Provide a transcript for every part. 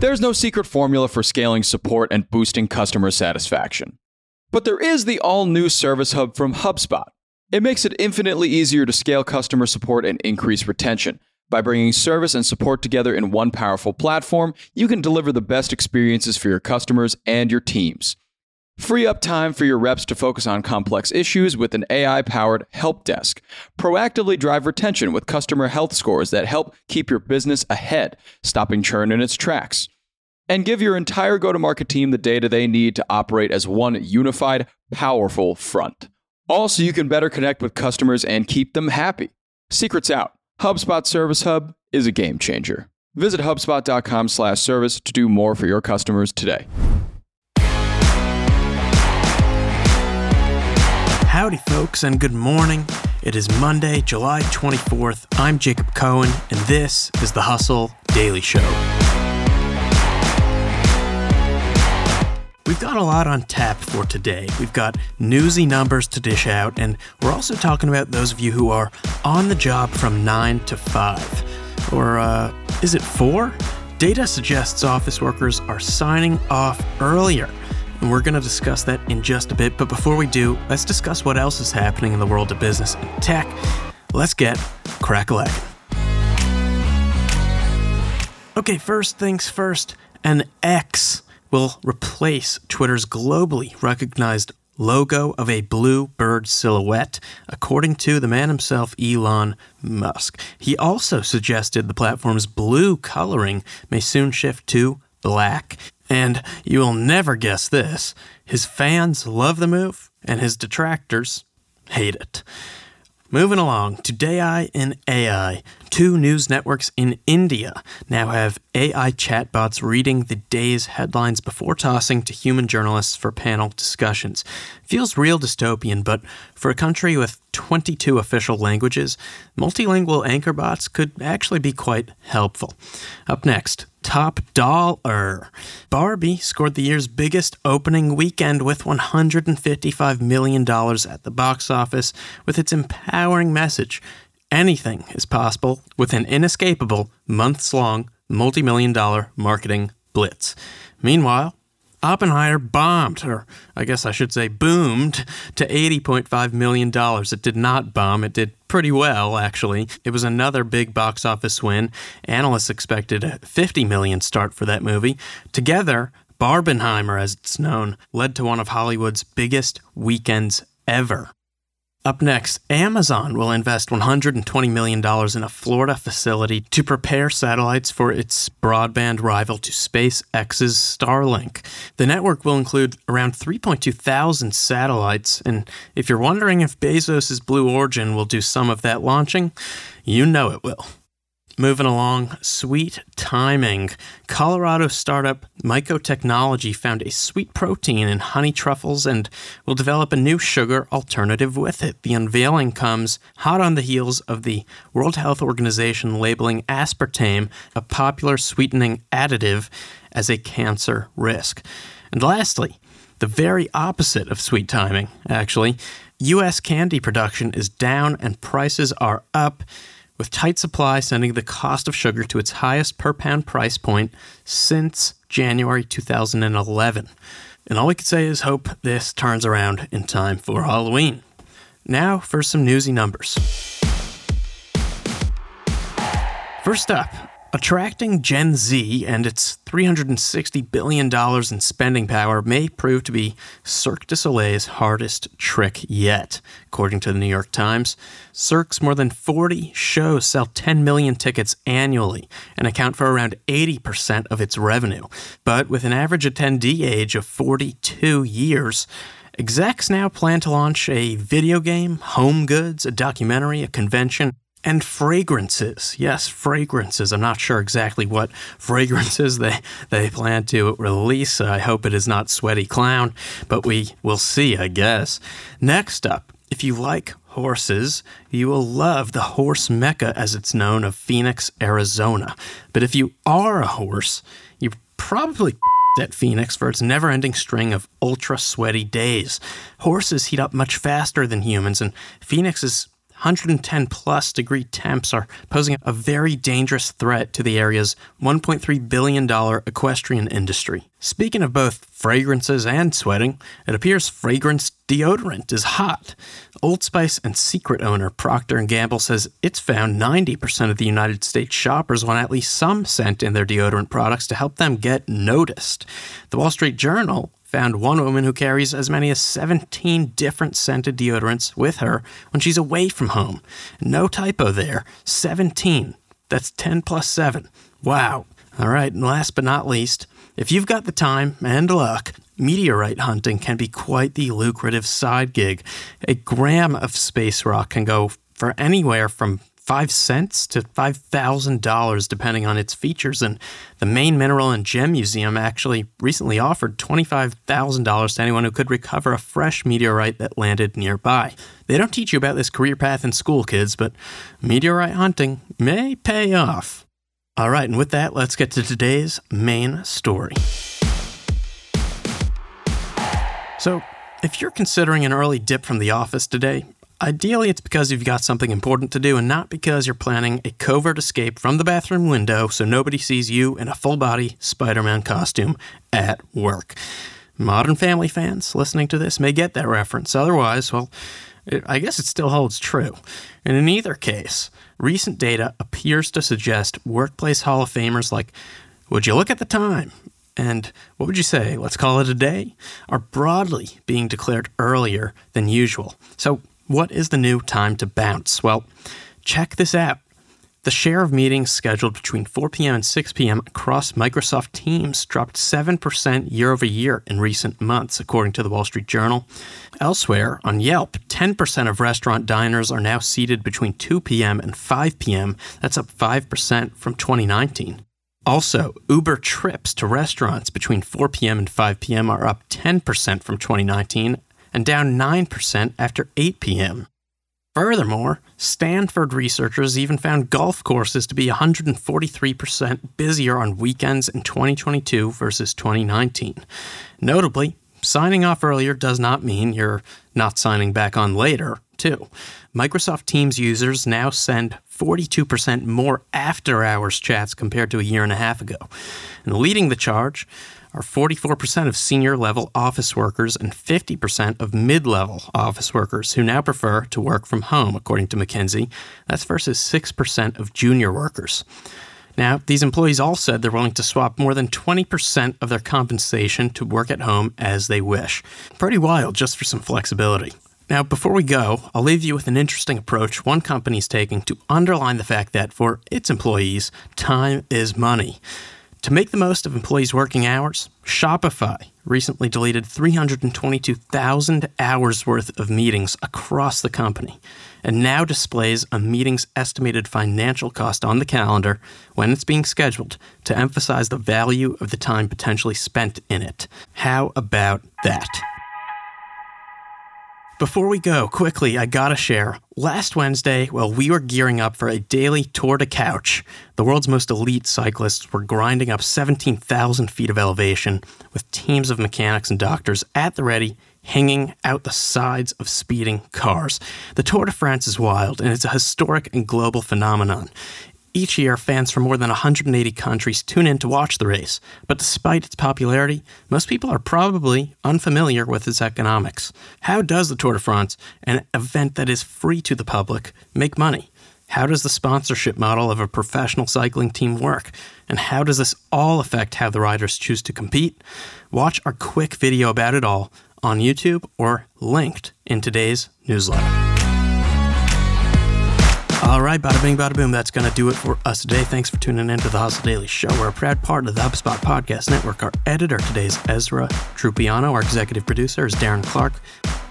There's no secret formula for scaling support and boosting customer satisfaction. But there is the all new Service Hub from HubSpot. It makes it infinitely easier to scale customer support and increase retention. By bringing service and support together in one powerful platform, you can deliver the best experiences for your customers and your teams. Free up time for your reps to focus on complex issues with an AI powered help desk. Proactively drive retention with customer health scores that help keep your business ahead, stopping churn in its tracks. And give your entire go to market team the data they need to operate as one unified, powerful front. Also, you can better connect with customers and keep them happy. Secrets out. HubSpot Service Hub is a game changer. Visit HubSpot.com slash service to do more for your customers today. Howdy, folks, and good morning. It is Monday, July 24th. I'm Jacob Cohen, and this is the Hustle Daily Show. We've got a lot on tap for today. We've got newsy numbers to dish out, and we're also talking about those of you who are on the job from 9 to 5. Or, uh, is it 4? Data suggests office workers are signing off earlier we're going to discuss that in just a bit. But before we do, let's discuss what else is happening in the world of business and tech. Let's get crack a Okay, first things first, an X will replace Twitter's globally recognized logo of a blue bird silhouette, according to the man himself, Elon Musk. He also suggested the platform's blue coloring may soon shift to black. And you will never guess this his fans love the move, and his detractors hate it. Moving along to DAI and AI, two news networks in India now have AI chatbots reading the day's headlines before tossing to human journalists for panel discussions. Feels real dystopian, but for a country with 22 official languages, multilingual anchor bots could actually be quite helpful. Up next, top dollar. Barbie scored the year's biggest opening weekend with $155 million at the box office with its empowering message anything is possible with an inescapable, months long, multi million dollar marketing blitz. Meanwhile, Oppenheimer bombed, or I guess I should say boomed, to $80.5 million. It did not bomb. It did pretty well, actually. It was another big box office win. Analysts expected a 50 million start for that movie. Together, Barbenheimer, as it's known, led to one of Hollywood's biggest weekends ever. Up next, Amazon will invest $120 million in a Florida facility to prepare satellites for its broadband rival to SpaceX's Starlink. The network will include around 3.2 thousand satellites, and if you're wondering if Bezos' Blue Origin will do some of that launching, you know it will. Moving along, sweet timing. Colorado startup Myco Technology found a sweet protein in honey truffles and will develop a new sugar alternative with it. The unveiling comes hot on the heels of the World Health Organization labeling aspartame, a popular sweetening additive, as a cancer risk. And lastly, the very opposite of sweet timing, actually. U.S. candy production is down and prices are up with tight supply sending the cost of sugar to its highest per pound price point since January 2011. And all we can say is hope this turns around in time for Halloween. Now for some newsy numbers. First up, Attracting Gen Z and its $360 billion in spending power may prove to be Cirque du Soleil's hardest trick yet, according to the New York Times. Cirque's more than 40 shows sell 10 million tickets annually and account for around 80% of its revenue. But with an average attendee age of 42 years, Execs now plan to launch a video game, home goods, a documentary, a convention, and fragrances. Yes, fragrances. I'm not sure exactly what fragrances they, they plan to release. I hope it is not Sweaty Clown, but we will see, I guess. Next up, if you like horses, you will love the horse mecca, as it's known, of Phoenix, Arizona. But if you are a horse, you probably at Phoenix for its never ending string of ultra sweaty days. Horses heat up much faster than humans, and Phoenix is 110 plus degree temps are posing a very dangerous threat to the area's $1.3 billion equestrian industry. Speaking of both fragrances and sweating, it appears fragrance deodorant is hot. Old Spice and Secret owner Procter & Gamble says it's found 90% of the United States shoppers want at least some scent in their deodorant products to help them get noticed. The Wall Street Journal found one woman who carries as many as 17 different scented deodorants with her when she's away from home. No typo there. 17. That's 10 plus 7. Wow. All right, and last but not least, if you've got the time and luck, meteorite hunting can be quite the lucrative side gig. A gram of space rock can go for anywhere from five cents to five thousand dollars, depending on its features. And the Maine Mineral and Gem Museum actually recently offered twenty-five thousand dollars to anyone who could recover a fresh meteorite that landed nearby. They don't teach you about this career path in school, kids, but meteorite hunting may pay off. All right, and with that, let's get to today's main story. So, if you're considering an early dip from the office today, Ideally, it's because you've got something important to do and not because you're planning a covert escape from the bathroom window so nobody sees you in a full body Spider Man costume at work. Modern Family fans listening to this may get that reference. Otherwise, well, it, I guess it still holds true. And in either case, recent data appears to suggest workplace Hall of Famers like, would you look at the time? And what would you say, let's call it a day, are broadly being declared earlier than usual. So what is the new time to bounce? Well, check this out. The share of meetings scheduled between 4 p.m. and 6 p.m. across Microsoft Teams dropped 7% year over year in recent months, according to the Wall Street Journal. Elsewhere, on Yelp, 10% of restaurant diners are now seated between 2 p.m. and 5 p.m. That's up 5% from 2019. Also, Uber trips to restaurants between 4 p.m. and 5 p.m. are up 10% from 2019 and down 9% after 8 p.m. Furthermore, Stanford researchers even found golf courses to be 143% busier on weekends in 2022 versus 2019. Notably, signing off earlier does not mean you're not signing back on later, too. Microsoft Teams users now send 42% more after hours chats compared to a year and a half ago. And leading the charge, are 44% of senior level office workers and 50% of mid level office workers who now prefer to work from home, according to McKinsey. That's versus 6% of junior workers. Now, these employees all said they're willing to swap more than 20% of their compensation to work at home as they wish. Pretty wild just for some flexibility. Now, before we go, I'll leave you with an interesting approach one company is taking to underline the fact that for its employees, time is money. To make the most of employees' working hours, Shopify recently deleted 322,000 hours worth of meetings across the company and now displays a meeting's estimated financial cost on the calendar when it's being scheduled to emphasize the value of the time potentially spent in it. How about that? Before we go, quickly, I gotta share. Last Wednesday, while we were gearing up for a daily Tour de Couch, the world's most elite cyclists were grinding up 17,000 feet of elevation with teams of mechanics and doctors at the ready, hanging out the sides of speeding cars. The Tour de France is wild, and it's a historic and global phenomenon. Each year, fans from more than 180 countries tune in to watch the race, but despite its popularity, most people are probably unfamiliar with its economics. How does the Tour de France, an event that is free to the public, make money? How does the sponsorship model of a professional cycling team work? And how does this all affect how the riders choose to compete? Watch our quick video about it all on YouTube or linked in today's newsletter. All right, bada bing, bada boom. That's going to do it for us today. Thanks for tuning in to the Hustle Daily Show. We're a proud part of the HubSpot Podcast Network. Our editor today is Ezra Trupiano. Our executive producer is Darren Clarke.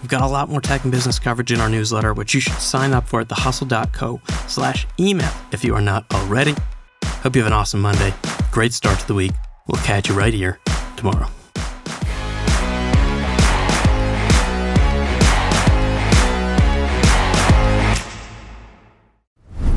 We've got a lot more tech and business coverage in our newsletter, which you should sign up for at thehustle.co slash email if you are not already. Hope you have an awesome Monday. Great start to the week. We'll catch you right here tomorrow.